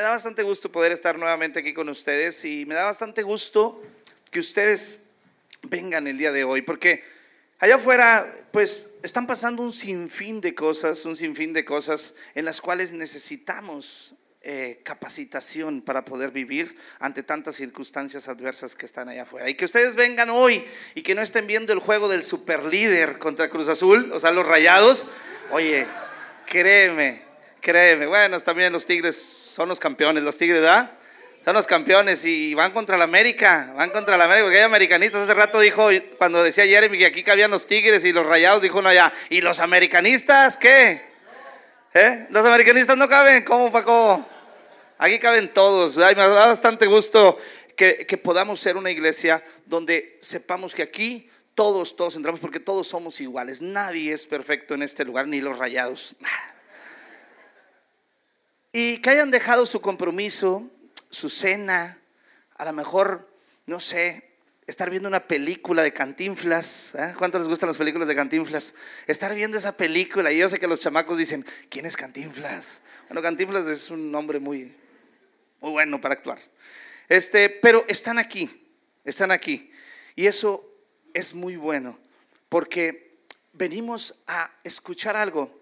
me da bastante gusto poder estar nuevamente aquí con ustedes y me da bastante gusto que ustedes vengan el día de hoy, porque allá afuera, pues, están pasando un sinfín de cosas, un sinfín de cosas en las cuales necesitamos eh, capacitación para poder vivir ante tantas circunstancias adversas que están allá afuera. Y que ustedes vengan hoy y que no estén viendo el juego del superlíder contra Cruz Azul, o sea, los rayados. Oye, créeme, créeme. Bueno, también los Tigres son los campeones, los Tigres, ¿verdad? Son los campeones y van contra la América, van contra la América, porque hay americanistas. Hace rato dijo, cuando decía Jeremy que aquí cabían los Tigres y los rayados, dijo uno allá, ¿y los americanistas qué? ¿Eh? Los americanistas no caben, ¿cómo Paco? Aquí caben todos. me da bastante gusto que, que, podamos ser una iglesia donde sepamos que aquí todos, todos entramos porque todos somos iguales. Nadie es perfecto en este lugar, ni los rayados. Y que hayan dejado su compromiso, su cena, a lo mejor, no sé, estar viendo una película de Cantinflas. ¿eh? ¿Cuánto les gustan las películas de Cantinflas? Estar viendo esa película. Y yo sé que los chamacos dicen, ¿quién es Cantinflas? Bueno, Cantinflas es un nombre muy, muy bueno para actuar. Este, pero están aquí, están aquí. Y eso es muy bueno, porque venimos a escuchar algo,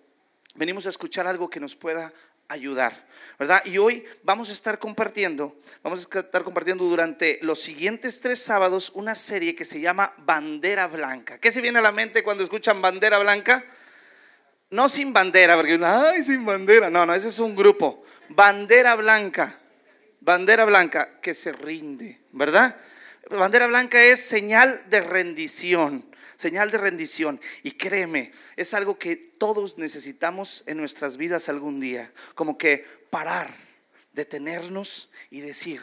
venimos a escuchar algo que nos pueda ayudar, ¿verdad? Y hoy vamos a estar compartiendo, vamos a estar compartiendo durante los siguientes tres sábados una serie que se llama Bandera Blanca. ¿Qué se viene a la mente cuando escuchan Bandera Blanca? No sin bandera, porque ay, sin bandera. No, no, ese es un grupo. Bandera Blanca, bandera blanca que se rinde, ¿verdad? Bandera blanca es señal de rendición señal de rendición. Y créeme, es algo que todos necesitamos en nuestras vidas algún día, como que parar, detenernos y decir,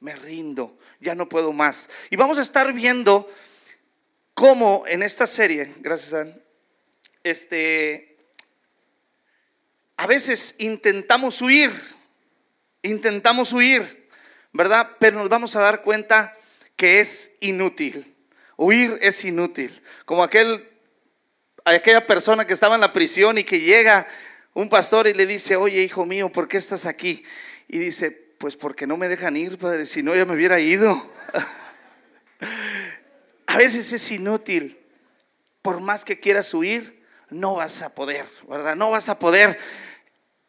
me rindo, ya no puedo más. Y vamos a estar viendo cómo en esta serie, gracias a este, a veces intentamos huir, intentamos huir, ¿verdad? Pero nos vamos a dar cuenta que es inútil. Huir es inútil. Como aquel, aquella persona que estaba en la prisión y que llega un pastor y le dice, oye hijo mío, ¿por qué estás aquí? Y dice, pues porque no me dejan ir, padre, si no ya me hubiera ido. a veces es inútil. Por más que quieras huir, no vas a poder, ¿verdad? No vas a poder.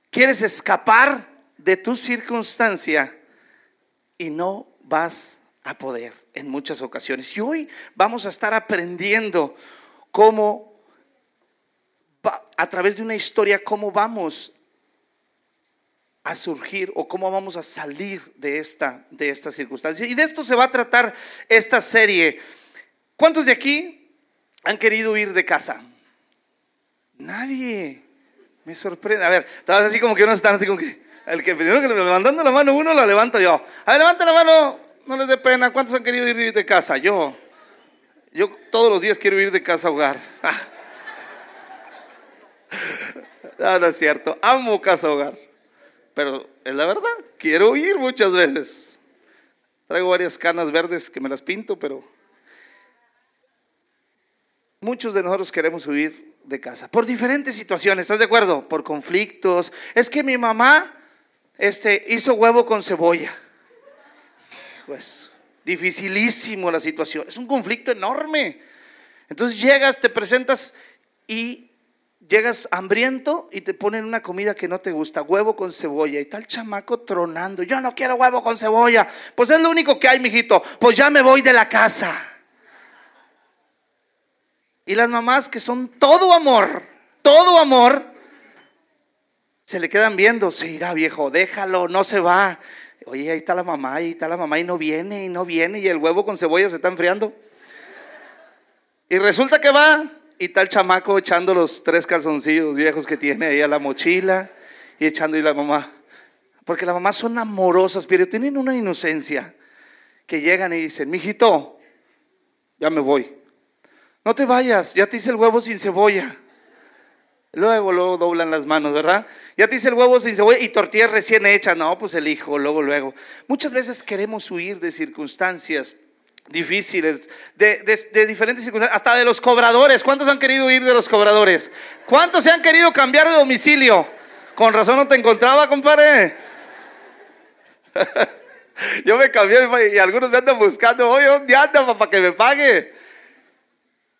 Quieres escapar de tu circunstancia y no vas a poder en muchas ocasiones. Y hoy vamos a estar aprendiendo cómo, a través de una historia, cómo vamos a surgir o cómo vamos a salir de esta, de circunstancia. Y de esto se va a tratar esta serie. ¿Cuántos de aquí han querido ir de casa? Nadie. Me sorprende. A ver, todas así como que uno están así como que el que primero levantando la mano uno la levanto yo. A ver, levanta la mano no les dé pena. ¿Cuántos han querido ir de casa? Yo. Yo todos los días quiero ir de casa a hogar. no, es cierto. Amo casa hogar. Pero es la verdad. Quiero ir muchas veces. Traigo varias canas verdes que me las pinto, pero muchos de nosotros queremos huir de casa por diferentes situaciones. ¿Estás de acuerdo? Por conflictos. Es que mi mamá este, hizo huevo con cebolla pues dificilísimo la situación, es un conflicto enorme. Entonces llegas, te presentas y llegas hambriento y te ponen una comida que no te gusta, huevo con cebolla y tal chamaco tronando, yo no quiero huevo con cebolla, pues es lo único que hay, mijito, pues ya me voy de la casa. Y las mamás que son todo amor, todo amor, se le quedan viendo, se irá viejo, déjalo, no se va. Oye, ahí está la mamá, ahí está la mamá y no viene, y no viene, y el huevo con cebolla se está enfriando. Y resulta que va y está el chamaco echando los tres calzoncillos viejos que tiene ahí a la mochila y echando y la mamá. Porque las mamás son amorosas, pero tienen una inocencia que llegan y dicen, mijito, ya me voy. No te vayas, ya te hice el huevo sin cebolla. Luego, luego doblan las manos, ¿verdad? Ya te hice el huevo sin cebolla y tortillas recién hechas. No, pues el hijo, luego, luego. Muchas veces queremos huir de circunstancias difíciles, de, diferentes circunstancias, hasta de los cobradores. ¿Cuántos han querido huir de los cobradores? ¿Cuántos se han querido cambiar de domicilio? Con razón no te encontraba, compadre. Yo me cambié y algunos me andan buscando, oye, ¿dónde anda para que me pague?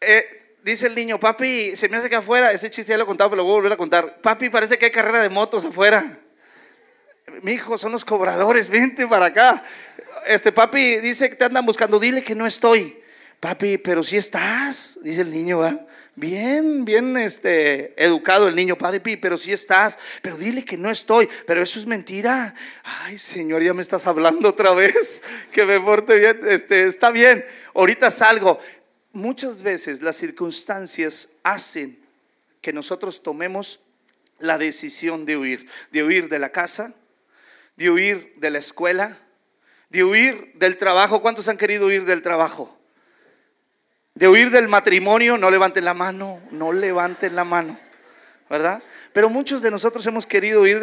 Eh, dice el niño, papi, se me hace que afuera, ese chiste ya lo he contado, pero lo voy a volver a contar. Papi, parece que hay carrera de motos afuera. Mi hijo, son los cobradores, vente para acá. Este papi dice que te andan buscando, dile que no estoy. Papi, pero si estás, dice el niño, ¿va? Bien, bien este, educado el niño, papi, pero si estás, pero dile que no estoy, pero eso es mentira. Ay, Señor, ya me estás hablando otra vez, que me porte bien, este, está bien, ahorita salgo. Muchas veces las circunstancias hacen que nosotros tomemos la decisión de huir, de huir de la casa, de huir de la escuela, de huir del trabajo. ¿Cuántos han querido huir del trabajo? De huir del matrimonio, no levanten la mano, no levanten la mano, ¿verdad? Pero muchos de nosotros hemos querido huir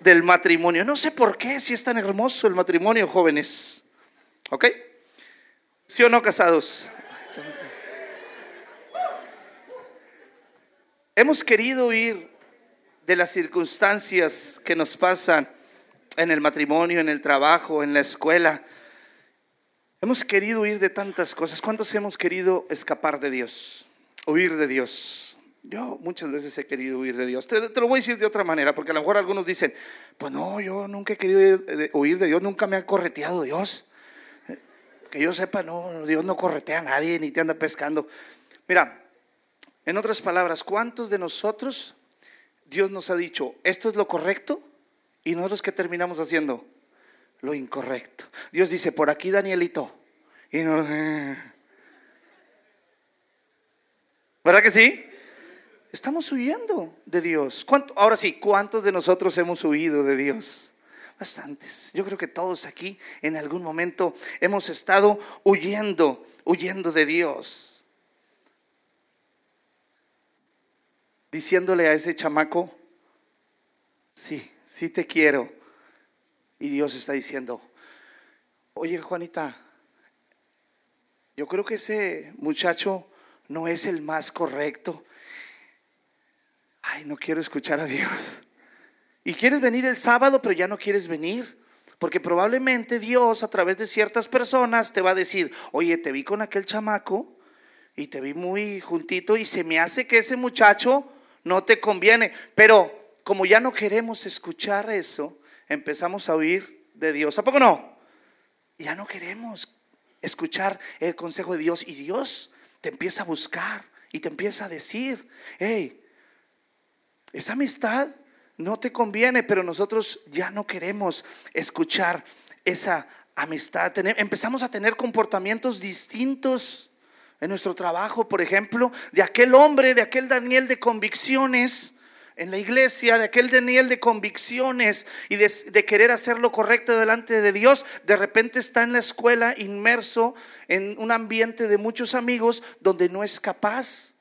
del, matrimonio. No sé por qué, si es tan hermoso el matrimonio, jóvenes. ¿Ok? ¿Sí o no casados? Hemos querido huir de las circunstancias que nos pasan en el matrimonio, en el trabajo, en la escuela. Hemos querido huir de tantas cosas. ¿Cuántos hemos querido escapar de Dios? Huir de Dios. Yo muchas veces he querido huir de Dios. Te, lo voy a decir de otra manera, porque a lo mejor algunos dicen, pues no, yo nunca he querido huir de Dios, nunca me ha correteado Dios. Que yo sepa, no, Dios no corretea a nadie ni te anda pescando. Mira, en otras palabras, ¿cuántos de nosotros Dios nos ha dicho, esto es lo correcto? Y nosotros qué terminamos haciendo? Lo incorrecto. Dios dice, por aquí Danielito. Y no, ¿Verdad que sí? Estamos huyendo de Dios. ahora sí, ¿cuántos de nosotros hemos huido de Dios? Bastantes. Yo creo que todos aquí en algún momento hemos estado huyendo, huyendo de Dios. Diciéndole a ese chamaco, sí, sí te quiero. Y Dios está diciendo, oye Juanita, yo creo que ese muchacho no es el más correcto. Ay, no quiero escuchar a Dios. Y quieres venir el sábado, pero ya no quieres venir. Porque probablemente Dios a través de ciertas personas te va a decir, oye, te vi con aquel chamaco y te vi muy juntito y se me hace que ese muchacho no te conviene. Pero como ya no queremos escuchar eso, empezamos a oír de Dios. ¿A poco no? Ya no queremos escuchar el consejo de Dios y Dios te empieza a buscar y te empieza a decir, hey, esa amistad no te conviene, pero nosotros ya no queremos escuchar esa amistad. Empezamos a tener comportamientos distintos en nuestro trabajo, por ejemplo, de aquel hombre, de aquel Daniel de convicciones en la iglesia, de aquel Daniel de convicciones y de, querer hacer lo correcto delante de Dios, de repente está en la escuela inmerso en un ambiente de muchos amigos donde no es capaz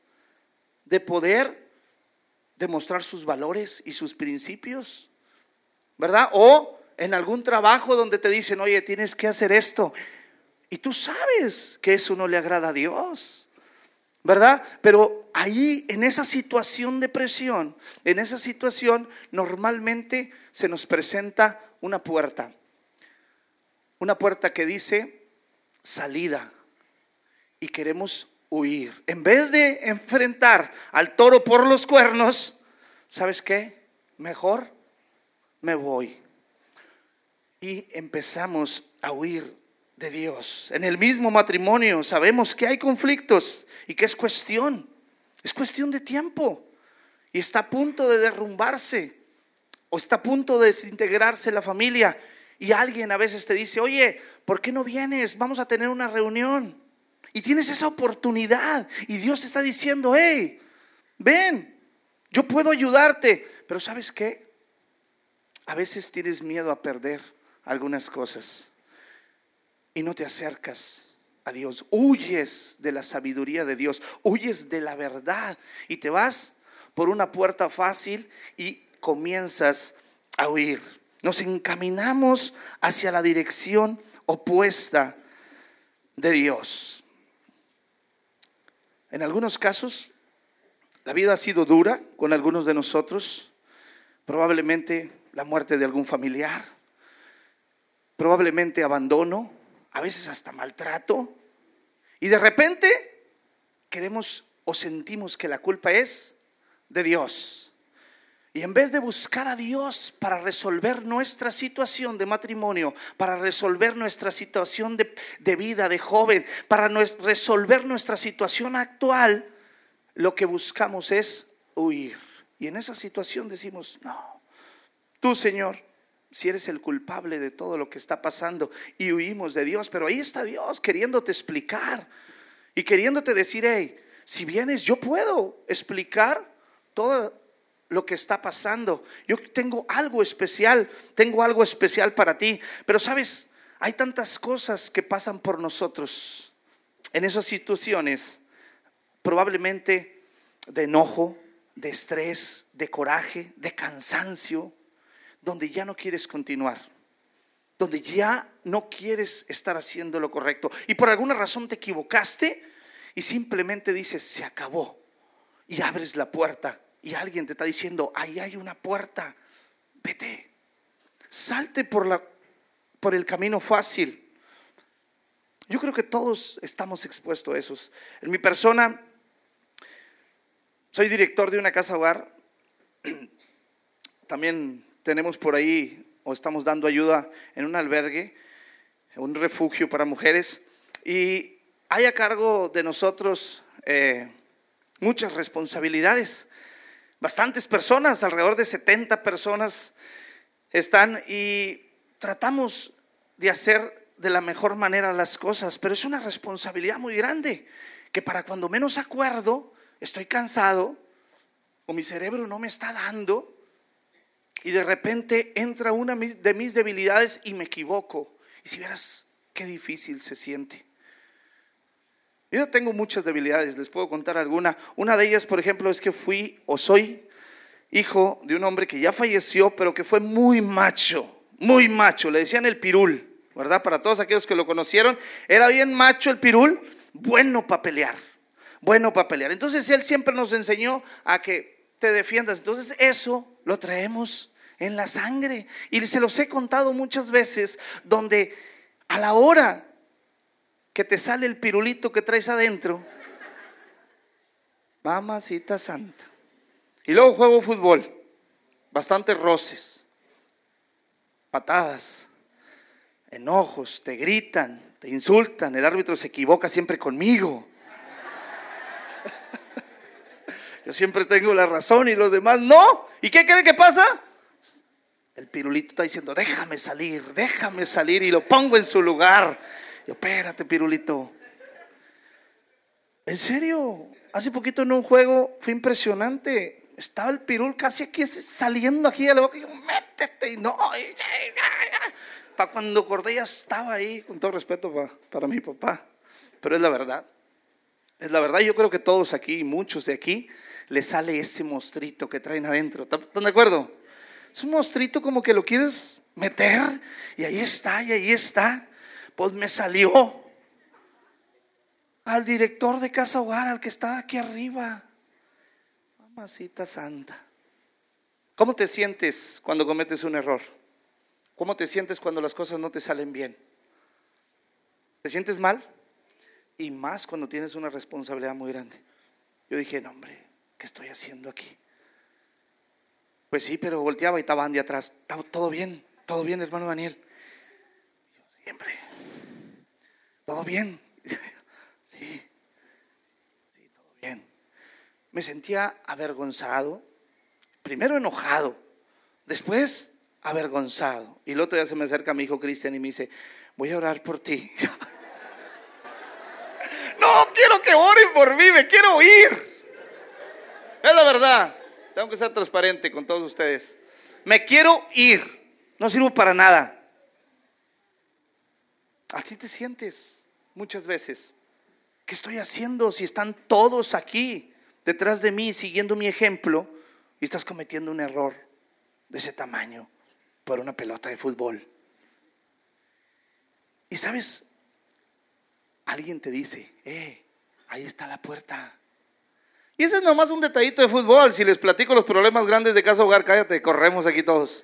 de poder demostrar sus valores y sus principios, ¿verdad? O en algún trabajo donde te dicen, oye, tienes que hacer esto. Y tú sabes que eso no le agrada a Dios. ¿verdad? Pero ahí, en esa situación de presión, en esa situación, normalmente se nos presenta una puerta. Una puerta que dice salida. Y queremos huir. En vez de enfrentar al toro por los cuernos, ¿sabes qué? Mejor me voy. Y empezamos a huir de Dios. En el mismo matrimonio sabemos que hay conflictos y que es cuestión, es cuestión de tiempo y está a punto de derrumbarse o está a punto de desintegrarse la familia y alguien a veces te dice, oye, ¿por qué no vienes? Vamos a tener una reunión. Y tienes esa oportunidad y Dios está diciendo, hey, ven, yo puedo ayudarte. Pero ¿sabes qué? A veces tienes miedo a perder algunas cosas y no te acercas a Dios, huyes de la sabiduría de Dios, huyes de la verdad y te vas por una puerta fácil y comienzas a huir. Nos encaminamos hacia la dirección opuesta de Dios. En algunos casos, la vida ha sido dura con algunos de nosotros, probablemente la muerte de algún familiar, probablemente abandono, a veces hasta maltrato. Y de repente queremos o sentimos que la culpa es de Dios. Y en vez de buscar a Dios para resolver nuestra situación de matrimonio, para resolver nuestra situación de, vida de joven, para resolver nuestra situación actual, lo que buscamos es huir. Y en esa situación decimos, no, tú Señor, si eres el culpable de todo lo que está pasando y huimos de Dios, pero ahí está Dios queriéndote explicar y queriéndote decir, hey, si vienes, yo puedo explicar todo lo que está pasando. Yo tengo algo especial, tengo algo especial para ti. Pero sabes, hay tantas cosas que pasan por nosotros en esas situaciones, probablemente de enojo, de estrés, de coraje, de cansancio, donde ya no quieres continuar, donde ya no quieres estar haciendo lo correcto y por alguna razón te equivocaste y simplemente dices, se acabó y abres la puerta y alguien te está diciendo, ahí hay una puerta, vete, salte por, la, por el camino fácil. Yo creo que todos estamos expuestos a esos. En mi persona, soy director de una casa hogar. También tenemos por ahí, o estamos dando ayuda en un albergue, un refugio para mujeres. Y hay a cargo de nosotros eh, muchas responsabilidades bastantes personas, alrededor de 70 personas están y tratamos de hacer de la mejor manera las cosas, pero es una responsabilidad muy grande, que para cuando menos acuerdo, estoy cansado o mi cerebro no me está dando y de repente entra una de mis debilidades y me equivoco. Y si vieras qué difícil se siente. Yo tengo muchas debilidades, les puedo contar alguna. Una de ellas, por ejemplo, es que fui o soy hijo de un hombre que ya falleció, pero que fue muy macho, muy macho. Le decían el pirul, ¿verdad? Para todos aquellos que lo conocieron, era bien macho el pirul, bueno para pelear, bueno para pelear. Entonces él siempre nos enseñó a que te defiendas. Entonces eso lo traemos en la sangre. Y se los he contado muchas veces, donde a la hora que te sale el pirulito que traes adentro, mamacita santa. Y luego juego fútbol, bastantes roces, patadas, enojos, te gritan, te insultan, el árbitro se equivoca siempre conmigo. Yo siempre tengo la razón y los demás no. ¿Y qué creen que pasa? El pirulito está diciendo, déjame salir, déjame salir y lo pongo en su lugar. Yo, espérate, pirulito. ¿En serio? Hace poquito en un juego fue impresionante. Estaba el pirul casi aquí saliendo aquí de la boca. Y yo, métete. Y no. Para cuando acordé ya estaba ahí, con todo respeto para, mi papá. Pero es la verdad. Es la verdad. Yo creo que todos aquí, muchos de aquí, les sale ese mostrito que traen adentro. ¿Están de acuerdo? Es un mostrito como que lo quieres meter y ahí está, y ahí está pues me salió al director de casa hogar, al que estaba aquí arriba. Mamacita santa. ¿Cómo te sientes cuando cometes un error? ¿Cómo te sientes cuando las cosas no te salen bien? ¿Te sientes mal? Y más cuando tienes una responsabilidad muy grande. Yo dije, no, hombre, ¿qué estoy haciendo aquí? Pues sí, pero volteaba y estaba Andy atrás. Todo bien, todo bien, hermano Daniel. Siempre. ¿Todo bien? Sí, sí, todo bien. Me sentía avergonzado, primero enojado, después avergonzado. Y el otro día se me acerca mi hijo Cristian y me dice, voy a orar por ti. no, quiero que oren por mí, me quiero ir. Es la verdad, tengo que ser transparente con todos ustedes. Me quiero ir, no sirvo para nada. Así te sientes muchas veces. ¿Qué estoy haciendo si están todos aquí detrás de mí siguiendo mi ejemplo y estás cometiendo un error de ese tamaño por una pelota de fútbol? Y sabes, alguien te dice, eh, ahí está la puerta. Y ese es nomás un detallito de fútbol. Si les platico los problemas grandes de casa hogar, cállate, corremos aquí todos.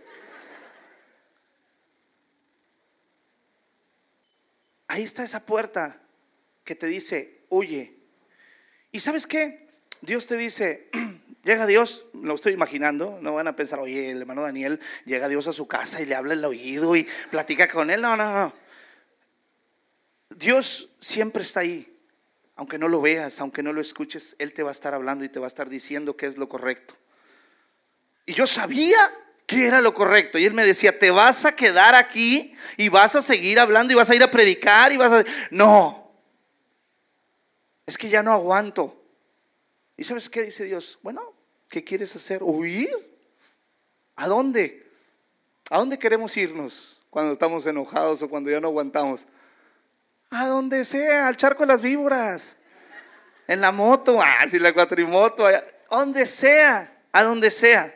ahí está esa puerta que te dice, huye. ¿Y sabes qué? Dios te dice, llega Dios, lo estoy imaginando, no van a pensar, oye, el hermano Daniel llega Dios a su casa y le habla el oído y platica con él. No, no, no. Dios siempre está ahí. Aunque no lo veas, aunque no lo escuches, Él te va a estar hablando y te va a estar diciendo qué es lo correcto. Y yo sabía que era lo correcto. Y Él me decía, te vas a quedar aquí y vas a seguir hablando y vas a ir a predicar y vas a... No, es que ya no aguanto. ¿Y sabes qué dice Dios? Bueno, ¿qué quieres hacer? ¿Huir? ¿A dónde? ¿A dónde queremos irnos cuando estamos enojados o cuando ya no aguantamos? A donde sea, al charco de las víboras, en la moto, ah, si la cuatrimoto, a donde sea, a donde sea.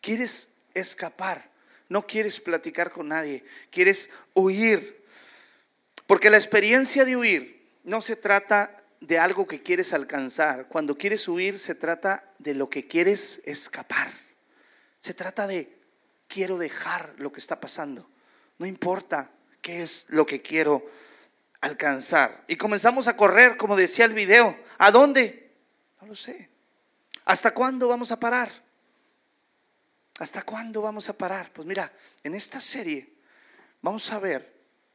Quieres escapar, no quieres platicar con nadie, quieres huir. Porque la experiencia de huir no se trata de algo que quieres alcanzar. Cuando quieres huir se trata de lo que quieres escapar. Se trata de quiero dejar lo que está pasando. No importa qué es lo que quiero alcanzar. Y comenzamos a correr, como decía el video. ¿A dónde? No lo sé. ¿Hasta cuándo vamos a parar? ¿Hasta cuándo vamos a parar? Pues mira, en esta serie vamos a ver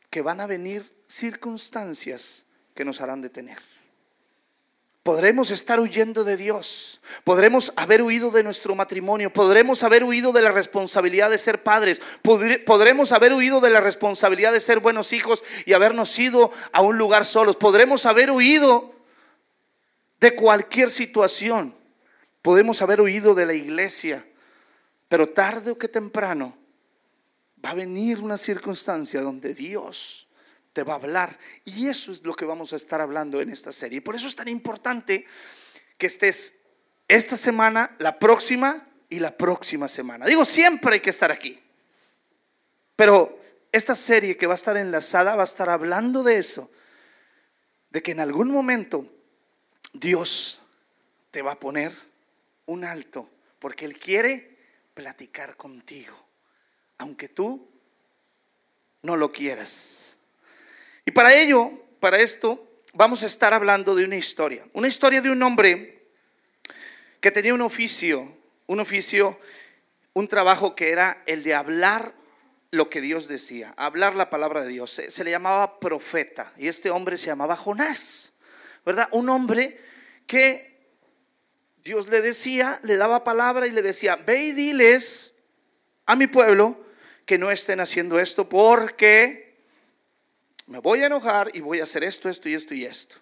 que van a venir circunstancias que nos harán detener. Podremos estar huyendo de Dios, podremos haber huido de nuestro matrimonio, podremos haber huido de la responsabilidad de ser padres, podremos haber huido de la responsabilidad de ser buenos hijos y habernos ido a un lugar solos, podremos haber huido de cualquier situación, podemos haber huido de la iglesia, pero tarde o que temprano va a venir una circunstancia donde Dios te va a hablar. Y eso es lo que vamos a estar hablando en esta serie. Por eso es tan importante que estés esta semana, la próxima y la próxima semana. Digo, siempre hay que estar aquí. Pero esta serie que va a estar enlazada va a estar hablando de eso, de que en algún momento Dios te va a poner un alto, porque Él quiere platicar contigo, aunque tú no lo quieras. Y para ello, para esto, vamos a estar hablando de una historia. Una historia de un hombre que tenía un oficio, un oficio, un trabajo que era el de hablar lo que Dios decía, hablar la palabra de Dios. Se, le llamaba profeta y este hombre se llamaba Jonás, ¿verdad? Un hombre que Dios le decía, le daba palabra y le decía, ve y diles a mi pueblo que no estén haciendo esto porque me voy a enojar y voy a hacer esto, esto y esto y esto.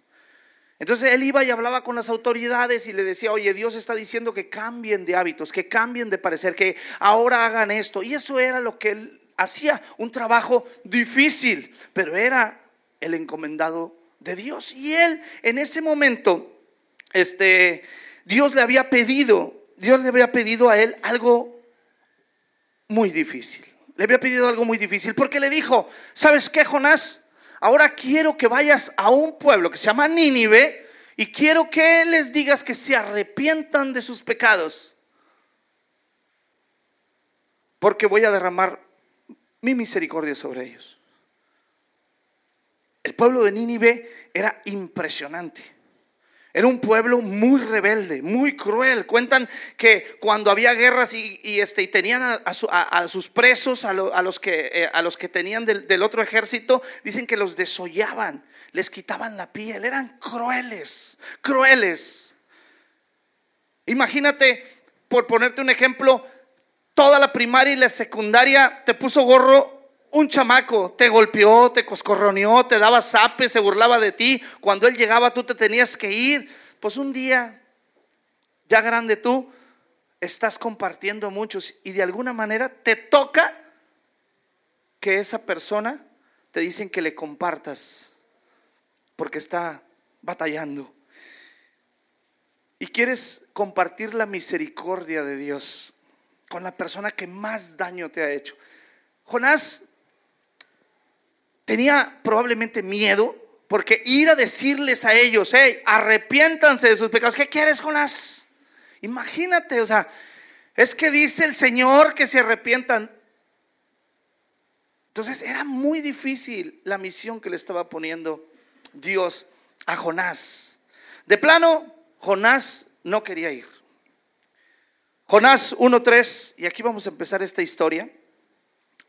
Entonces él iba y hablaba con las autoridades y le decía, oye, Dios está diciendo que cambien de hábitos, que cambien de parecer, que ahora hagan esto. Y eso era lo que él hacía, un trabajo difícil, pero era el encomendado de Dios. Y él en ese momento, este, Dios le había pedido, Dios le había pedido a él algo muy difícil. Le había pedido algo muy difícil porque le dijo, ¿sabes qué, Jonás? Ahora quiero que vayas a un pueblo que se llama Nínive y quiero que les digas que se arrepientan de sus pecados. Porque voy a derramar mi misericordia sobre ellos. El pueblo de Nínive era impresionante. Era un pueblo muy rebelde, muy cruel. Cuentan que cuando había guerras y, este, y tenían a, sus presos, a, los, que, eh, a los que tenían del, del, otro ejército, dicen que los desollaban, les quitaban la piel. Eran crueles, crueles. Imagínate, por ponerte un ejemplo, toda la primaria y la secundaria te puso gorro un chamaco te golpeó, te coscorroneó, te daba zapes, se burlaba de ti. Cuando él llegaba tú te tenías que ir. Pues un día, ya grande tú, estás compartiendo muchos y de alguna manera te toca que esa persona te dicen que le compartas porque está batallando. Y quieres compartir la misericordia de Dios con la persona que más daño te ha hecho. Jonás tenía probablemente miedo porque ir a decirles a ellos, hey, arrepiéntanse de sus pecados. ¿Qué quieres, Jonás? Imagínate, o sea, es que dice el Señor que se arrepientan. Entonces era muy difícil la misión que le estaba poniendo Dios a Jonás. De plano, Jonás no quería ir. Jonás 1.3, y aquí vamos a empezar esta historia,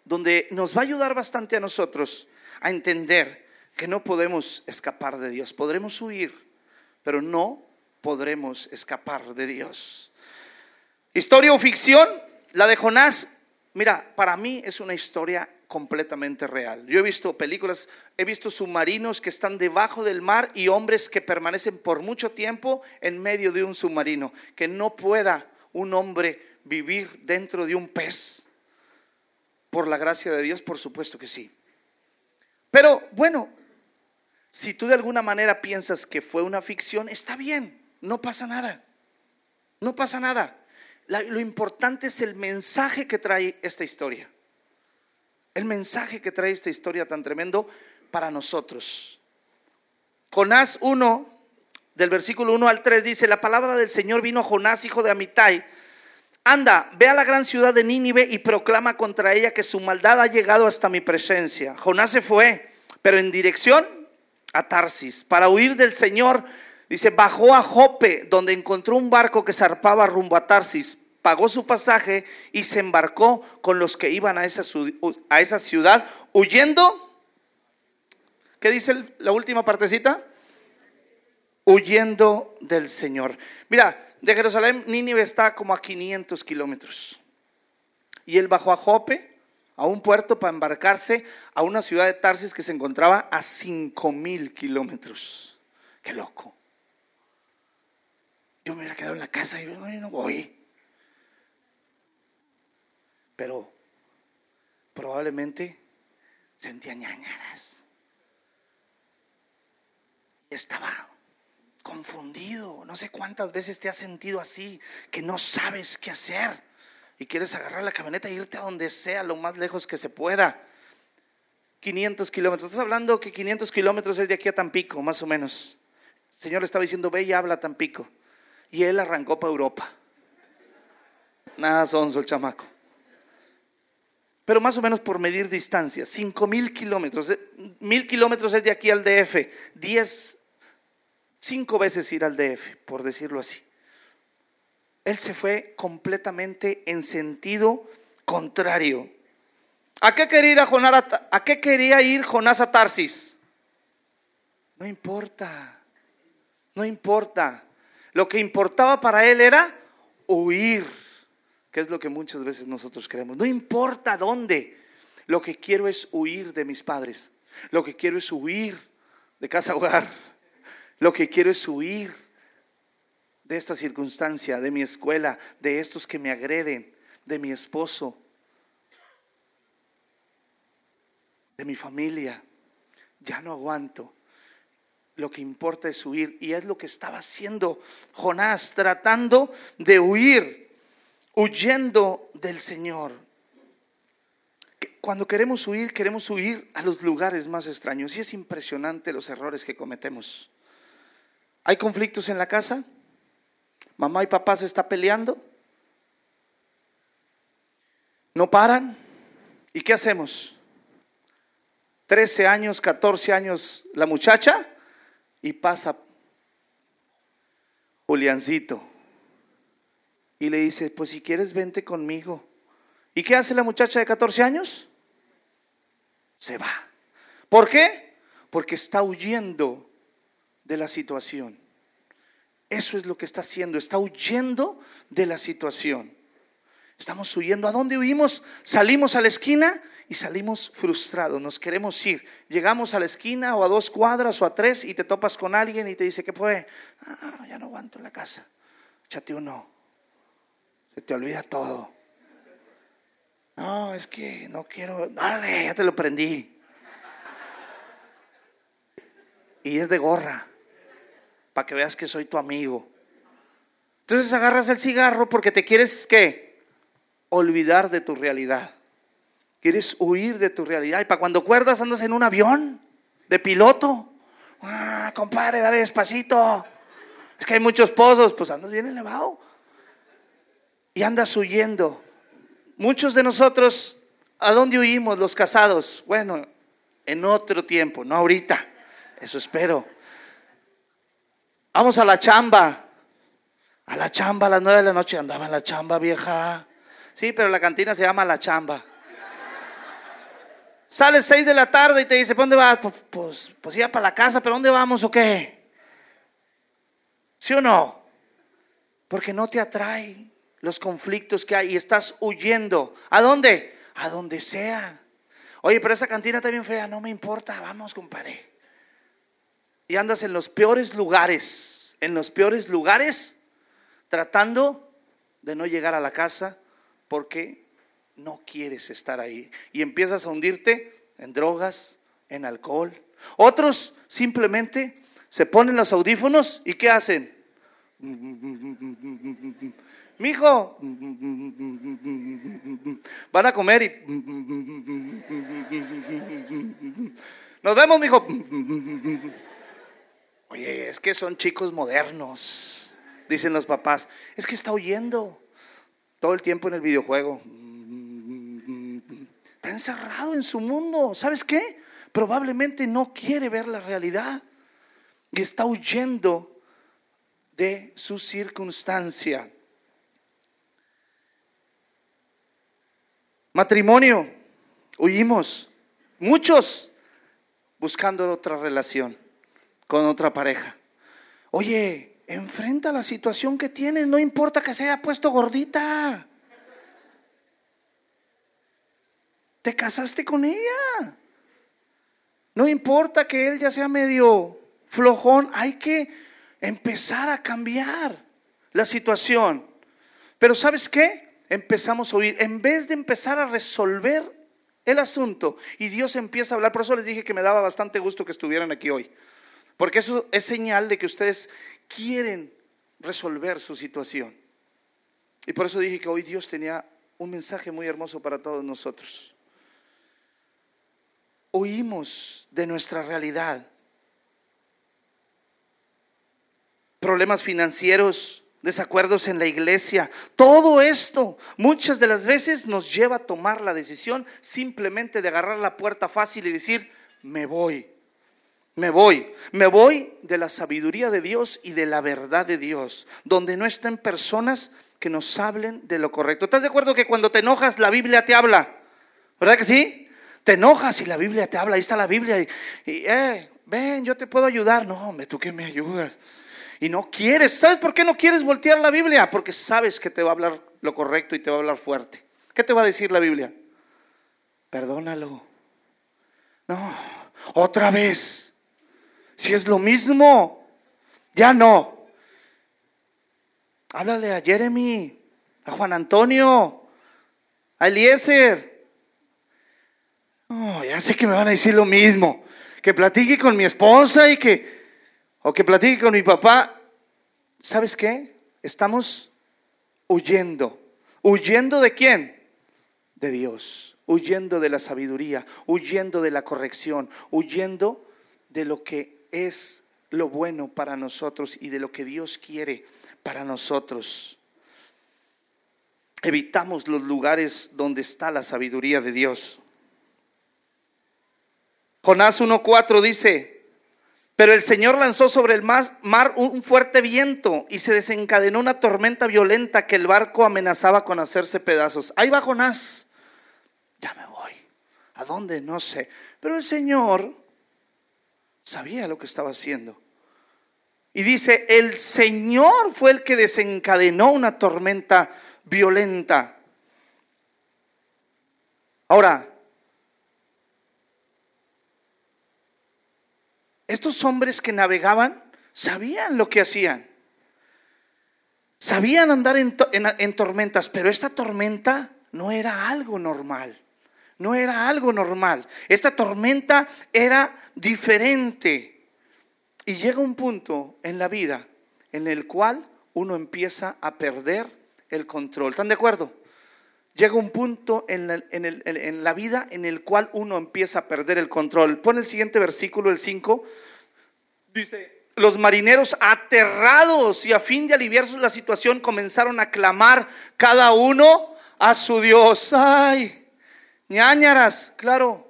donde nos va a ayudar bastante a nosotros a entender que no podemos escapar de Dios. Podremos huir, pero no podremos escapar de Dios. Historia o ficción, la de Jonás, mira, para mí es una historia completamente real. Yo he visto películas, he visto submarinos que están debajo del mar y hombres que permanecen por mucho tiempo en medio de un submarino, que no pueda un hombre vivir dentro de un pez. Por la gracia de Dios, por supuesto que sí. Pero bueno, si tú de alguna manera piensas que fue una ficción, está bien, no pasa nada. No pasa nada. lo importante es el mensaje que trae esta historia. El mensaje que trae esta historia tan tremendo para nosotros. Jonás 1, del versículo 1 al 3 dice, la palabra del Señor vino a Jonás, hijo de Amitai. Anda, ve a la gran ciudad de Nínive y proclama contra ella que su maldad ha llegado hasta mi presencia. Jonás se fue, pero en dirección a Tarsis, para huir del Señor. Dice, bajó a Jope, donde encontró un barco que zarpaba rumbo a Tarsis pagó su pasaje y se embarcó con los que iban a esa, a esa ciudad huyendo. ¿Qué dice la última partecita? Huyendo del Señor. Mira, de Jerusalén, Nínive está como a 500 kilómetros. Y él bajó a Jope, a un puerto, para embarcarse a una ciudad de Tarsis que se encontraba a 5 mil kilómetros. Qué loco. Yo me hubiera quedado en la casa y yo no voy pero probablemente sentía ñañaras. Estaba confundido. No sé cuántas veces te has sentido así, que no sabes qué hacer y quieres agarrar la camioneta e irte a donde sea, lo más lejos que se pueda. 500 kilómetros. Estás hablando que 500 kilómetros es de aquí a Tampico, más o menos. El Señor estaba diciendo, ve y habla a Tampico. Y él arrancó para Europa. Nada sonso el chamaco pero más o menos por medir distancia, 5 mil kilómetros. Mil kilómetros es de aquí al DF, 10, 5 veces ir al DF, por decirlo así. Él se fue completamente en sentido contrario. ¿A qué quería ir, a Jonás, a qué quería ir Jonás a Tarsis? No importa, no importa. Lo que importaba para él era huir que es lo que muchas veces nosotros creemos. No importa dónde, lo que quiero es huir de mis padres. Lo que quiero es huir de casa hogar. Lo que quiero es huir de esta circunstancia, de mi escuela, de estos que me agreden, de mi esposo, de mi familia. Ya no aguanto. Lo que importa es huir. Y es lo que estaba haciendo Jonás, tratando de huir huyendo del Señor. Cuando queremos huir, queremos huir a los lugares más extraños. Y es impresionante los errores que cometemos. ¿Hay conflictos en la casa? ¿Mamá y papá se está peleando? ¿No paran? ¿Y qué hacemos? 13 años, 14 años la muchacha y pasa Juliancito y le dice, pues si quieres vente conmigo. ¿Y qué hace la muchacha de 14 años? Se va. ¿Por qué? Porque está huyendo de la situación. Eso es lo que está haciendo, está huyendo de la situación. Estamos huyendo. ¿A dónde huimos? Salimos a la esquina y salimos frustrados, nos queremos ir. Llegamos a la esquina o a dos cuadras o a tres y te topas con alguien y te dice, ¿qué fue? Ah, ya no aguanto la casa. Échate uno se te olvida todo. No, es que no quiero. Dale, ya te lo prendí. Y es de gorra, para que veas que soy tu amigo. Entonces agarras el cigarro porque te quieres, ¿qué? Olvidar de tu realidad. Quieres huir de tu realidad. Y para cuando cuerdas andas en un avión de piloto. Ah, compadre, dale despacito. Es que hay muchos pozos, pues andas bien elevado y andas huyendo. Muchos de nosotros ¿A dónde huimos los casados? Bueno, en otro tiempo, no ahorita. Eso espero. Vamos a la chamba. A la chamba a las nueve de la noche. Andaba en la chamba, vieja. Sí, pero la cantina se llama La Chamba. Sales seis de la tarde y te dice, ¿para dónde vas? Pues, pues, pues ya para la casa, pero ¿dónde vamos o qué? ¿Sí o no? Porque no te atrae los conflictos que hay y estás huyendo. ¿A dónde? A donde sea. Oye, pero esa cantina está bien fea, no me importa, vamos, compadre. Y andas en los peores lugares, en los peores lugares, tratando de no llegar a la casa porque no quieres estar ahí. Y empiezas a hundirte en drogas, en alcohol. Otros simplemente se ponen los audífonos y ¿qué hacen? Mijo, van a comer y nos vemos, mijo. Oye, es que son chicos modernos, dicen los papás. Es que está huyendo todo el tiempo en el videojuego. Está encerrado en su mundo. ¿Sabes qué? Probablemente no quiere ver la realidad y está huyendo de su circunstancia. Matrimonio, huimos, muchos buscando otra relación con otra pareja. Oye, Enfrenta la situación que tienes, no importa que se haya puesto gordita. Te casaste con ella. No importa que él ya sea medio flojón, hay que empezar a cambiar la situación. Pero ¿sabes qué? Empezamos a oír, en vez de empezar a resolver el asunto y Dios empieza a hablar, por eso les dije que me daba bastante gusto que estuvieran aquí hoy. Porque eso es señal de que ustedes quieren resolver su situación. Y por eso dije que hoy Dios tenía un mensaje muy hermoso para todos nosotros. Oímos de nuestra realidad. Problemas financieros, desacuerdos en la iglesia, todo esto muchas de las veces nos lleva a tomar la decisión simplemente de agarrar la puerta fácil y decir, me voy me voy, me voy de la sabiduría de Dios y de la verdad de Dios, donde no estén personas que nos hablen de lo correcto. ¿Estás de acuerdo que cuando te enojas la Biblia te habla? ¿Verdad que sí? Te enojas y la Biblia te habla, ahí está la Biblia y, eh, ven, yo te puedo ayudar. No, hombre, tú que me ayudas. Y no quieres, ¿sabes por qué no quieres voltear la Biblia? Porque sabes que te va a hablar lo correcto y te va a hablar fuerte. ¿Qué te va a decir la Biblia? Perdónalo. No, otra vez. Si es lo mismo, ya no. Háblale a Jeremy, a Juan Antonio, a Eliezer. Oh, ya sé que me van a decir lo mismo. Que platique con mi esposa y que, o que platique con mi papá. ¿Sabes qué? Estamos huyendo. ¿Huyendo de quién? De Dios. Huyendo de la sabiduría, huyendo de la corrección, huyendo de lo que es lo bueno para nosotros y de lo que Dios quiere para nosotros. Evitamos los lugares donde está la sabiduría de Dios. Jonás 1.4 dice, pero el Señor lanzó sobre el mar un fuerte viento y se desencadenó una tormenta violenta que el barco amenazaba con hacerse pedazos. Ahí va Jonás. Ya me voy. ¿A dónde? No sé. Pero el Señor sabía lo que estaba haciendo. Y dice, el Señor fue el que desencadenó una tormenta violenta. Ahora, estos hombres que navegaban sabían lo que hacían. Sabían andar en, en, tormentas, pero esta tormenta no era algo normal. No era algo normal. Esta tormenta era diferente. Y llega un punto en la vida en el cual uno empieza a perder el control. ¿Están de acuerdo? Llega un punto en la, en la, vida en el cual uno empieza a perder el control. Pon el siguiente versículo, el 5. Dice, los marineros aterrados y a fin de aliviar la situación comenzaron a clamar cada uno a su Dios. Ay, ñañaras, claro.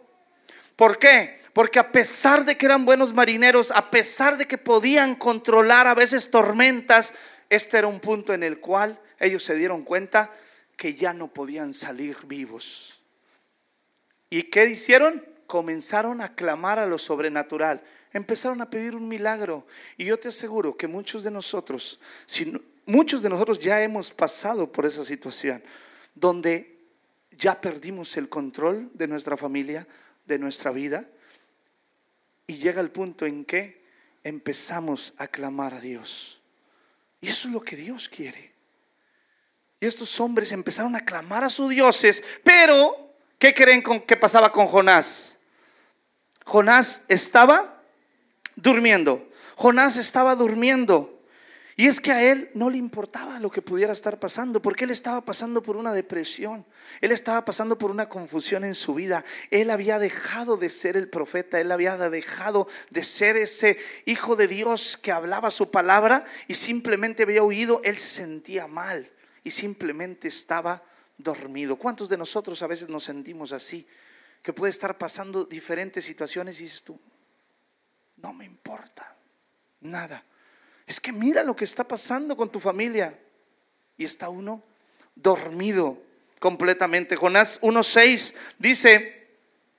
¿Por qué? Porque a pesar de que eran buenos marineros, a pesar de que podían controlar a veces tormentas, este era un punto en el cual ellos se dieron cuenta que ya no podían salir vivos. ¿Y qué hicieron? Comenzaron a clamar a lo sobrenatural. Empezaron a pedir un milagro. Y yo te aseguro que muchos de nosotros, si muchos de nosotros ya hemos pasado por esa situación, donde ya perdimos el control de nuestra familia, de nuestra vida, y llega el punto en que empezamos a clamar a Dios. Y eso es lo que Dios quiere. Y estos hombres empezaron a clamar a sus dioses, pero ¿qué creen que pasaba con Jonás? Jonás estaba durmiendo. Jonás estaba durmiendo. Y es que a él no le importaba lo que pudiera estar pasando, porque él estaba pasando por una depresión, él estaba pasando por una confusión en su vida, él había dejado de ser el profeta, él había dejado de ser ese hijo de Dios que hablaba su palabra y simplemente había huido, él se sentía mal y simplemente estaba dormido. ¿Cuántos de nosotros a veces nos sentimos así? Que puede estar pasando diferentes situaciones y dices tú, no me importa nada. Es que mira lo que está pasando con tu familia. Y está uno dormido completamente. Jonás 1.6 dice,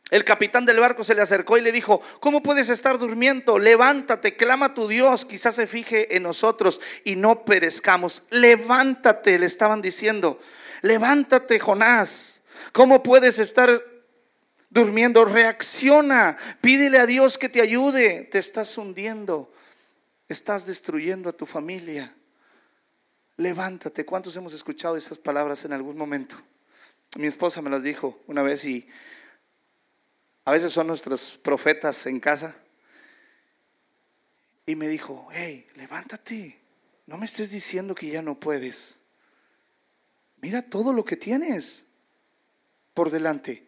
el capitán del barco se le acercó y le dijo, ¿cómo puedes estar durmiendo? Levántate, clama a tu Dios, quizás se fije en nosotros y no perezcamos. Levántate, le estaban diciendo. Levántate, Jonás. ¿Cómo puedes estar durmiendo? Reacciona, pídele a Dios que te ayude. Te estás hundiendo, estás destruyendo a tu familia. Levántate. ¿Cuántos hemos escuchado esas palabras en algún momento? Mi esposa me las dijo una vez y a veces son nuestros profetas en casa. Y me dijo, hey, levántate, no me estés diciendo que ya no puedes. Mira todo lo que tienes por delante.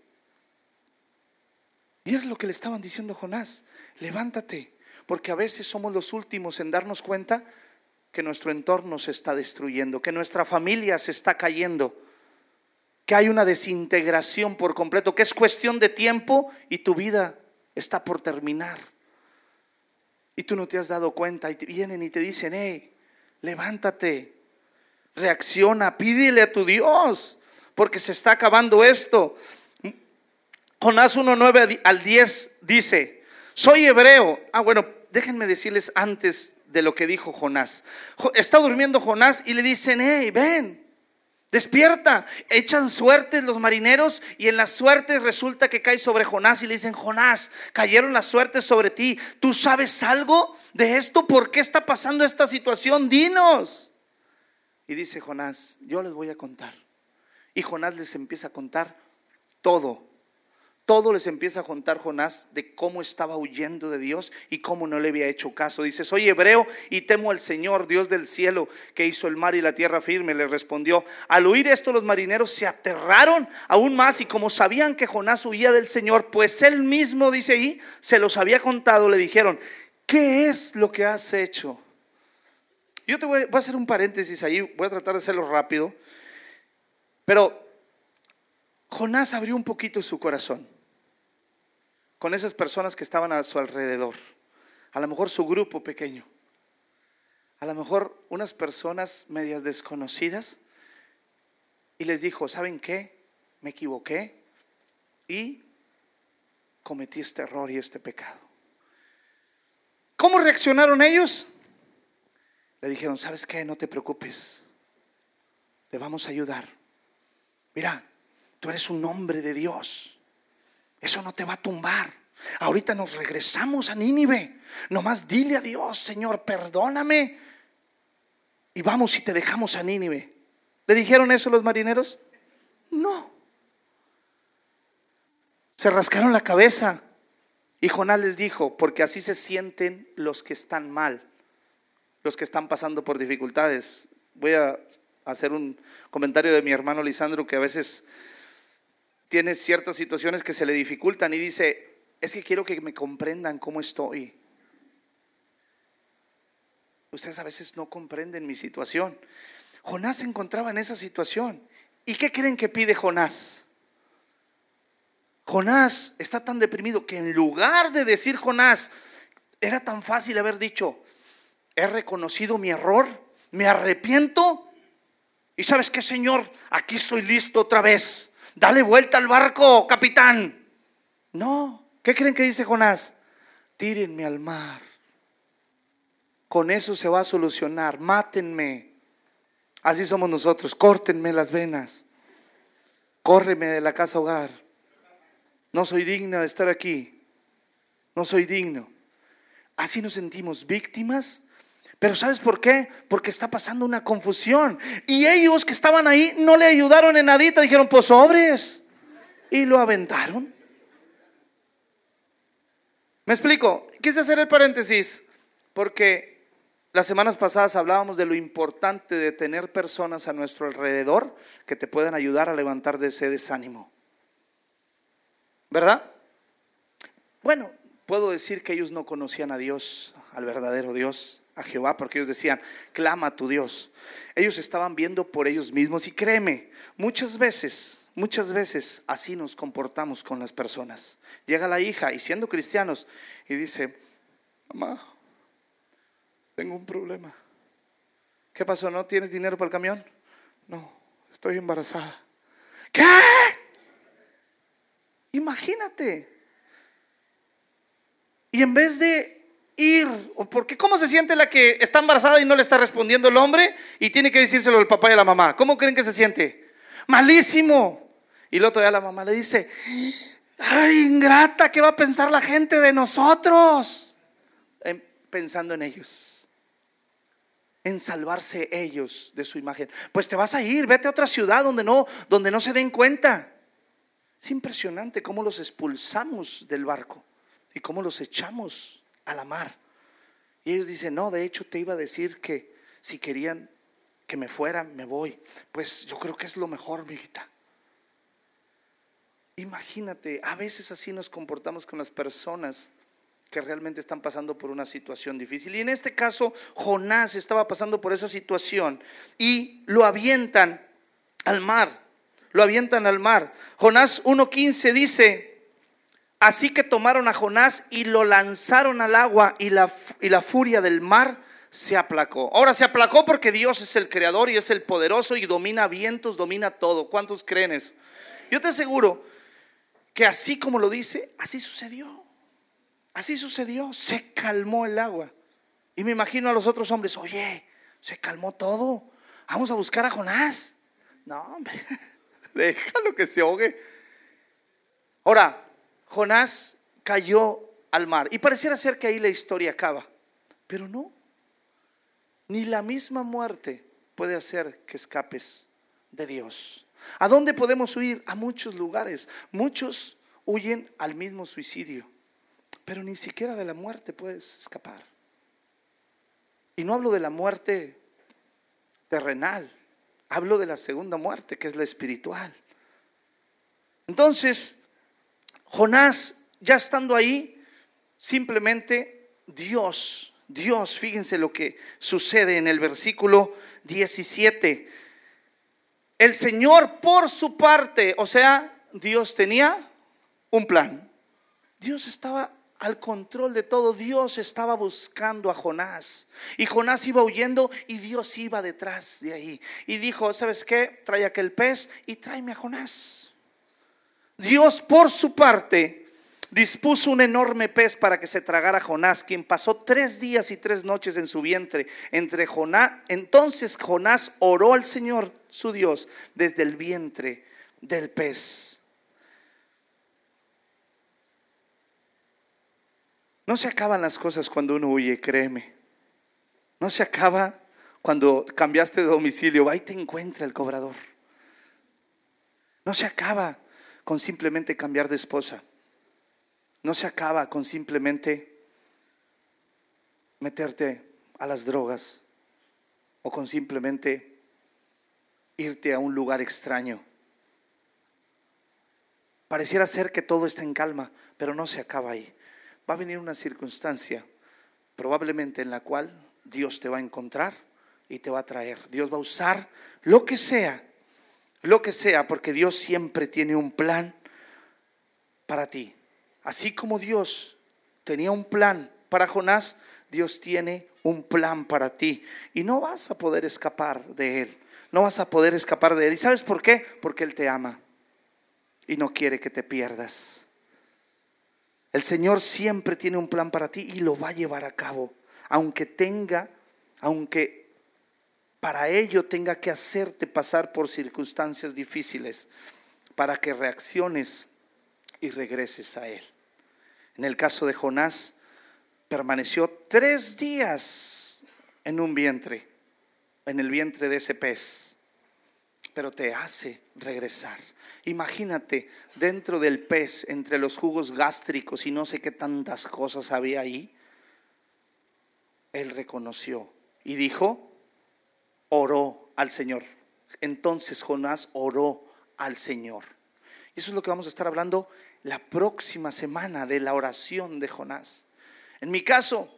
Y es lo que le estaban diciendo Jonás, levántate, porque a veces somos los últimos en darnos cuenta que nuestro entorno se está destruyendo, que nuestra familia se está cayendo que hay una desintegración por completo, que es cuestión de tiempo y tu vida está por terminar. Y tú no te has dado cuenta y vienen y te dicen, hey, levántate, reacciona, pídele a tu Dios, porque se está acabando esto. Jonás 1.9 al 10 dice, soy hebreo. Ah, bueno, déjenme decirles antes de lo que dijo Jonás. Está durmiendo Jonás y le dicen, hey, ven, Despierta, echan suertes los marineros y en las suertes resulta que cae sobre Jonás y le dicen, Jonás, cayeron las suertes sobre ti. ¿Tú sabes algo de esto? ¿Por qué está pasando esta situación? Dinos. Y dice Jonás, yo les voy a contar. Y Jonás les empieza a contar todo todo les empieza a contar Jonás de cómo estaba huyendo de Dios y cómo no le había hecho caso. Dice, soy hebreo y temo al Señor, Dios del cielo, que hizo el mar y la tierra firme. Le respondió, al oír esto los marineros se aterraron aún más y como sabían que Jonás huía del Señor, pues él mismo, dice ahí, se los había contado, le dijeron, ¿qué es lo que has hecho? Yo te voy, voy a hacer un paréntesis ahí, voy a tratar de hacerlo rápido, pero Jonás abrió un poquito su corazón con esas personas que estaban a su alrededor. A lo mejor su grupo pequeño. A lo mejor unas personas medias desconocidas. Y les dijo, ¿saben qué? Me equivoqué y cometí este error y este pecado. ¿Cómo reaccionaron ellos? Le dijeron, ¿sabes qué? No te preocupes. Te vamos a ayudar. Mira, tú eres un hombre de Dios. Eso no te va a tumbar. Ahorita nos regresamos a Nínive. Nomás dile a Dios, Señor, perdóname. Y vamos y te dejamos a Nínive. ¿Le dijeron eso los marineros? No. Se rascaron la cabeza. Y Jonás les dijo, porque así se sienten los que están mal, los que están pasando por dificultades. Voy a hacer un comentario de mi hermano Lisandro que a veces tiene ciertas situaciones que se le dificultan y dice, es que quiero que me comprendan cómo estoy. Ustedes a veces no comprenden mi situación. Jonás se encontraba en esa situación. ¿Y qué creen que pide Jonás? Jonás está tan deprimido que en lugar de decir Jonás, era tan fácil haber dicho, he reconocido mi error, me arrepiento y sabes qué, Señor, aquí estoy listo otra vez. Dale vuelta al barco, capitán. No, ¿qué creen que dice Jonás? Tírenme al mar. Con eso se va a solucionar. Mátenme. Así somos nosotros. Córtenme las venas. Córreme de la casa hogar. No soy digna de estar aquí. No soy digno. Así nos sentimos víctimas. Pero ¿sabes por qué? Porque está pasando una confusión. Y ellos que estaban ahí no le ayudaron en nadita. Dijeron, pues sobres. Y lo aventaron. ¿Me explico? Quise hacer el paréntesis porque las semanas pasadas hablábamos de lo importante de tener personas a nuestro alrededor que te puedan ayudar a levantar de ese desánimo. ¿Verdad? Bueno, puedo decir que ellos no conocían a Dios, al verdadero Dios, a Jehová, porque ellos decían, clama a tu Dios. Ellos estaban viendo por ellos mismos y créeme, muchas veces, muchas veces así nos comportamos con las personas. Llega la hija y siendo cristianos y dice, mamá, tengo un problema. ¿Qué pasó? ¿No tienes dinero para el camión? No, estoy embarazada. ¿Qué? Imagínate. Y en vez de ir, porque ¿cómo se siente la que está embarazada y no le está respondiendo el hombre y tiene que decírselo al papá y la mamá? ¿Cómo creen que se siente? Malísimo. Y el otro día la mamá le dice, ay, ingrata, ¿qué va a pensar la gente de nosotros? Em, pensando en ellos en salvarse ellos de su imagen. Pues te vas a ir, vete a otra ciudad donde no, donde no se den cuenta. Es impresionante cómo los expulsamos del barco y cómo los echamos a la mar. Y ellos dicen, no, de hecho te iba a decir que si querían que me fuera, me voy. Pues yo creo que es lo mejor, mi hijita. Imagínate, a veces así nos comportamos con las personas que realmente están pasando por una situación difícil. Y en este caso, Jonás estaba pasando por esa situación y lo avientan al mar, lo avientan al mar. Jonás 1.15 dice, así que tomaron a Jonás y lo lanzaron al agua y la, y la furia del mar se aplacó. Ahora se aplacó porque Dios es el creador y es el poderoso y domina vientos, domina todo. ¿Cuántos creen eso? Yo te aseguro que así como lo dice, así sucedió. Así sucedió, se calmó el agua. Y me imagino a los otros hombres, oye, se calmó todo. Vamos a buscar a Jonás. No, hombre, déjalo que se ahogue. Ahora, Jonás cayó al mar. Y pareciera ser que ahí la historia acaba. Pero no. Ni la misma muerte puede hacer que escapes de Dios. ¿A dónde podemos huir? A muchos lugares. Muchos huyen al mismo suicidio. Pero ni siquiera de la muerte puedes escapar. Y no hablo de la muerte terrenal, hablo de la segunda muerte, que es la espiritual. Entonces, Jonás, ya estando ahí, simplemente Dios, Dios, fíjense lo que sucede en el versículo 17. El Señor por su parte, o sea, Dios tenía un plan. Dios estaba al control de todo. Dios estaba buscando a Jonás. Y Jonás iba huyendo y Dios iba detrás de ahí. Y dijo, ¿sabes qué? Trae aquel pez y tráeme a Jonás. Dios por su parte dispuso un enorme pez para que se tragara Jonás, quien pasó tres días y tres noches en su vientre. Entre Jonás, entonces Jonás oró al Señor su Dios desde el vientre del pez. No se acaban las cosas cuando uno huye, créeme. No se acaba cuando cambiaste de domicilio, y te encuentra el cobrador. No se acaba con simplemente cambiar de esposa. No se acaba con simplemente meterte a las drogas o con simplemente irte a un lugar extraño. Pareciera ser que todo está en calma, pero no se acaba ahí va a venir una circunstancia probablemente en la cual Dios te va a encontrar y te va a traer. Dios va a usar lo que sea, lo que sea, porque Dios siempre tiene un plan para ti. Así como Dios tenía un plan para Jonás, Dios tiene un plan para ti y no vas a poder escapar de él. No vas a poder escapar de él. ¿Y sabes por qué? Porque él te ama y no quiere que te pierdas. El Señor siempre tiene un plan para ti y lo va a llevar a cabo, aunque tenga, aunque para ello tenga que hacerte pasar por circunstancias difíciles, para que reacciones y regreses a Él. En el caso de Jonás, permaneció tres días en un vientre, en el vientre de ese pez, pero te hace regresar. Imagínate dentro del pez, entre los jugos gástricos y no sé qué tantas cosas había ahí. Él reconoció y dijo, oró al Señor. Entonces Jonás oró al Señor. Y eso es lo que vamos a estar hablando la próxima semana de la oración de Jonás. En mi caso,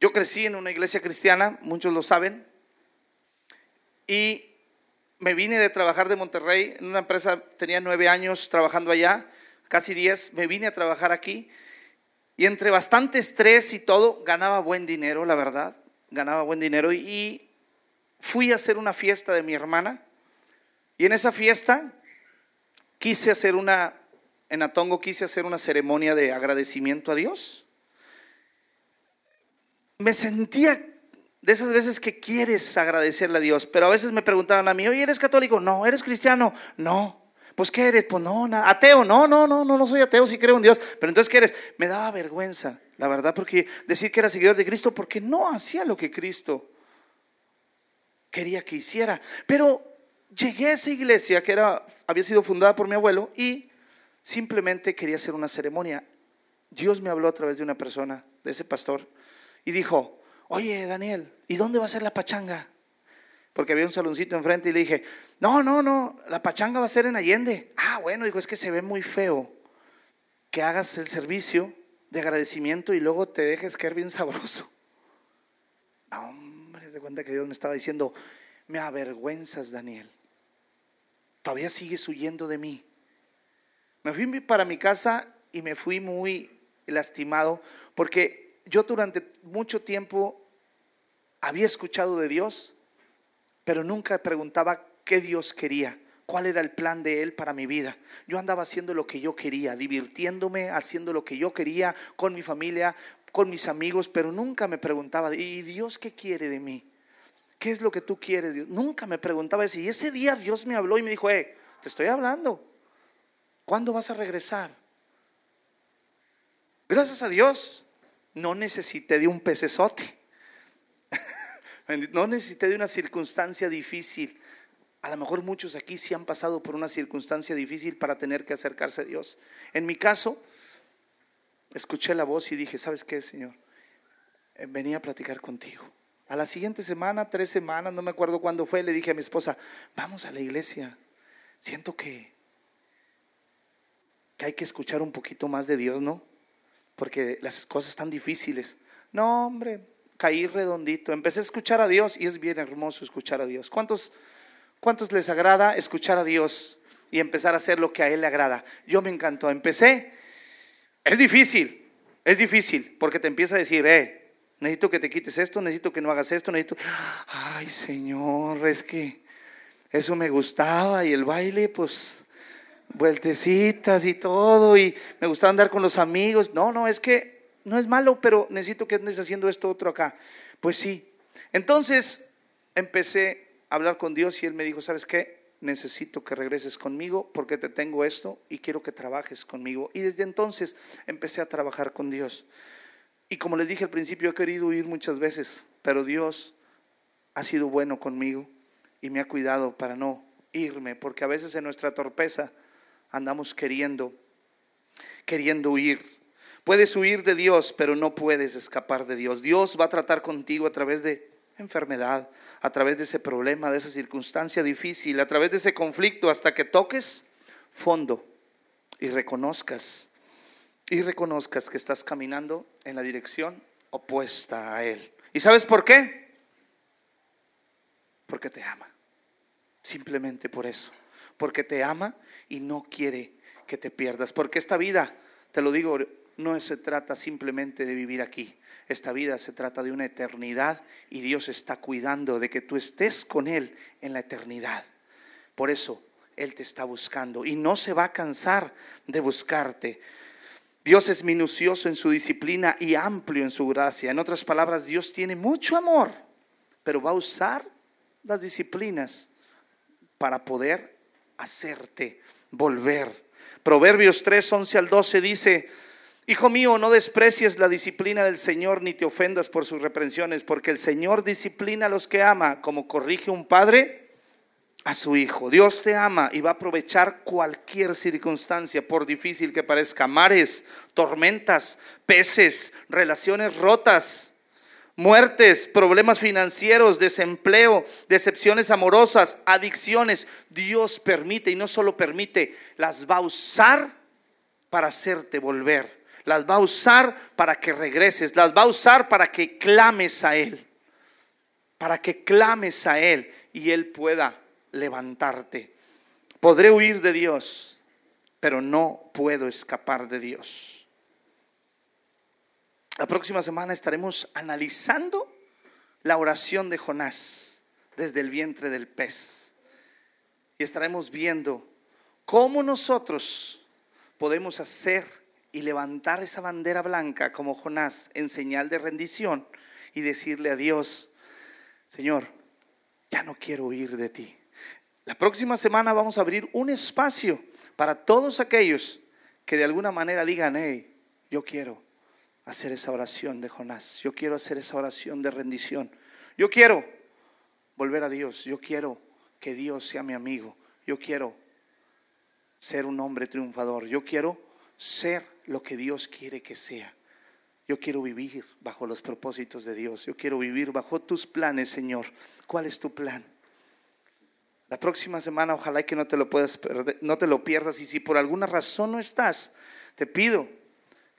yo crecí en una iglesia cristiana, muchos lo saben, y me vine de trabajar de Monterrey en una empresa, tenía nueve años trabajando allá, casi diez, me vine a trabajar aquí y entre bastante estrés y todo, ganaba buen dinero, la verdad, ganaba buen dinero y fui a hacer una fiesta de mi hermana y en esa fiesta quise hacer una, en Atongo quise hacer una ceremonia de agradecimiento a Dios. Me sentía de esas veces que quieres agradecerle a Dios, pero a veces me preguntaban a mí, oye, ¿eres católico? No, ¿eres cristiano? No. Pues ¿qué eres? Pues no, ateo, no, no, no, no, no soy ateo, sí creo en Dios. Pero entonces, ¿qué eres? Me daba vergüenza, la verdad, porque decir que era seguidor de Cristo, porque no hacía lo que Cristo quería que hiciera. Pero llegué a esa iglesia que era, había sido fundada por mi abuelo y simplemente quería hacer una ceremonia. Dios me habló a través de una persona, de ese pastor, y dijo, oye Daniel, ¿y dónde va a ser la pachanga? Porque había un saloncito enfrente y le dije, no, no, no, la pachanga va a ser en Allende. Ah, bueno, dijo, es que se ve muy feo que hagas el servicio de agradecimiento y luego te dejes caer bien sabroso. No, hombre, de cuenta que Dios me estaba diciendo, me avergüenzas, Daniel. Todavía sigues huyendo de mí. Me fui para mi casa y me fui muy lastimado porque yo durante mucho tiempo había escuchado de Dios, pero nunca preguntaba qué Dios quería, cuál era el plan de Él para mi vida. Yo andaba haciendo lo que yo quería, divirtiéndome, haciendo lo que yo quería con mi familia, con mis amigos, pero nunca me preguntaba, ¿y Dios qué quiere de mí? ¿Qué es lo que tú quieres? Dios? Nunca me preguntaba eso. Y ese día Dios me habló y me dijo, eh, te estoy hablando. ¿Cuándo vas a regresar? Gracias a Dios, no necesité de un pecesote. No necesité de una circunstancia difícil. A lo mejor muchos aquí sí han pasado por una circunstancia difícil para tener que acercarse a Dios. En mi caso, escuché la voz y dije, ¿sabes qué, Señor? Eh, venía a platicar contigo. A la siguiente semana, tres semanas, no me acuerdo cuándo fue, le dije a mi esposa, vamos a la iglesia. Siento que, que hay que escuchar un poquito más de Dios, ¿no? Porque las cosas están difíciles. No, hombre, caí redondito. Empecé a escuchar a Dios y es bien hermoso escuchar a Dios. ¿Cuántos, cuántos les agrada escuchar a Dios y empezar a hacer lo que a Él le agrada? Yo me encantó. Empecé. Es difícil, es difícil, porque te empieza a decir, eh, necesito que te quites esto, necesito que no hagas esto, necesito... Ay, Señor, es que eso me gustaba y el baile, pues, vueltecitas y todo, y me gustaba andar con los amigos. No, no, es que no es malo, pero necesito que andes haciendo esto otro acá. Pues sí. Entonces empecé hablar con Dios y Él me dijo, ¿sabes qué? Necesito que regreses conmigo porque te tengo esto y quiero que trabajes conmigo. Y desde entonces empecé a trabajar con Dios. Y como les dije al principio, he querido huir muchas veces, pero Dios ha sido bueno conmigo y me ha cuidado para no irme, porque a veces en nuestra torpeza andamos queriendo, queriendo huir Puedes huir de Dios, pero no puedes escapar de Dios. Dios va a tratar contigo a través de enfermedad, a través de ese problema, de esa circunstancia difícil, a través de ese conflicto, hasta que toques fondo y reconozcas, y reconozcas que estás caminando en la dirección opuesta a Él. ¿Y sabes por qué? Porque te ama. Simplemente por eso. Porque te ama y no quiere que te pierdas, porque esta vida, te lo digo, no se trata simplemente de vivir aquí. Esta vida se trata de una eternidad y Dios está cuidando de que tú estés con Él en la eternidad. Por eso Él te está buscando y no se va a cansar de buscarte. Dios es minucioso en su disciplina y amplio en su gracia. En otras palabras, Dios tiene mucho amor, pero va a usar las disciplinas para poder hacerte volver. Proverbios 3, 11 al 12 dice, Hijo mío, no desprecies la disciplina del Señor ni te ofendas por sus reprensiones, porque el Señor disciplina a los que ama, como corrige un padre a su hijo. Dios te ama y va a aprovechar cualquier circunstancia, por difícil que parezca, mares, tormentas, peces, relaciones rotas, muertes, problemas financieros, desempleo, decepciones amorosas, adicciones. Dios permite y no solo permite, las va a usar para hacerte volver las va a usar para que regreses, las va a usar para que clames a Él, para que clames a Él y Él pueda levantarte. Podré huir de Dios, pero no puedo escapar de Dios. La próxima semana estaremos analizando la oración de Jonás desde el vientre del pez. Y estaremos viendo cómo nosotros podemos hacer y levantar esa bandera blanca como Jonás en señal de rendición y decirle a Dios, Señor, ya no quiero huir de ti. La próxima semana vamos a abrir un espacio para todos aquellos que de alguna manera digan, hey, yo quiero hacer esa oración de Jonás, yo quiero hacer esa oración de rendición, yo quiero volver a Dios, yo quiero que Dios sea mi amigo, yo quiero ser un hombre triunfador, yo quiero ser lo que Dios quiere que sea. Yo quiero vivir bajo los propósitos de Dios. Yo quiero vivir bajo tus planes, Señor. ¿Cuál es tu plan? La próxima semana ojalá que no te lo puedas perder, no te lo pierdas y si por alguna razón no estás, te pido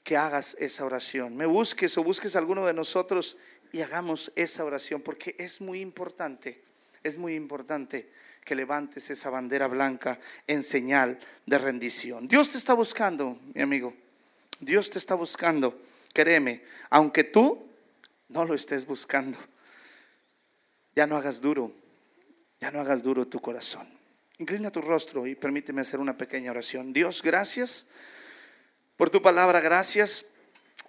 que hagas esa oración. Me busques o busques a alguno de nosotros y hagamos esa oración porque es muy importante. Es muy importante que levantes esa bandera blanca en señal de rendición. Dios te está buscando, mi amigo. Dios te está buscando. Créeme, aunque tú no lo estés buscando, ya no hagas duro, ya no hagas duro tu corazón. Inclina tu rostro y permíteme hacer una pequeña oración. Dios, gracias por tu palabra, gracias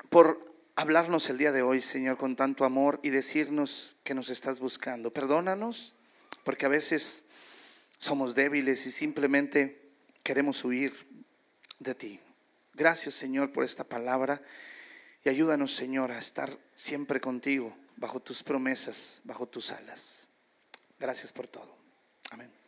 por hablarnos el día de hoy, Señor, con tanto amor y decirnos que nos estás buscando. Perdónanos porque a veces somos débiles y simplemente queremos huir de ti. Gracias Señor por esta palabra y ayúdanos Señor a estar siempre contigo, bajo tus promesas, bajo tus alas. Gracias por todo. Amén.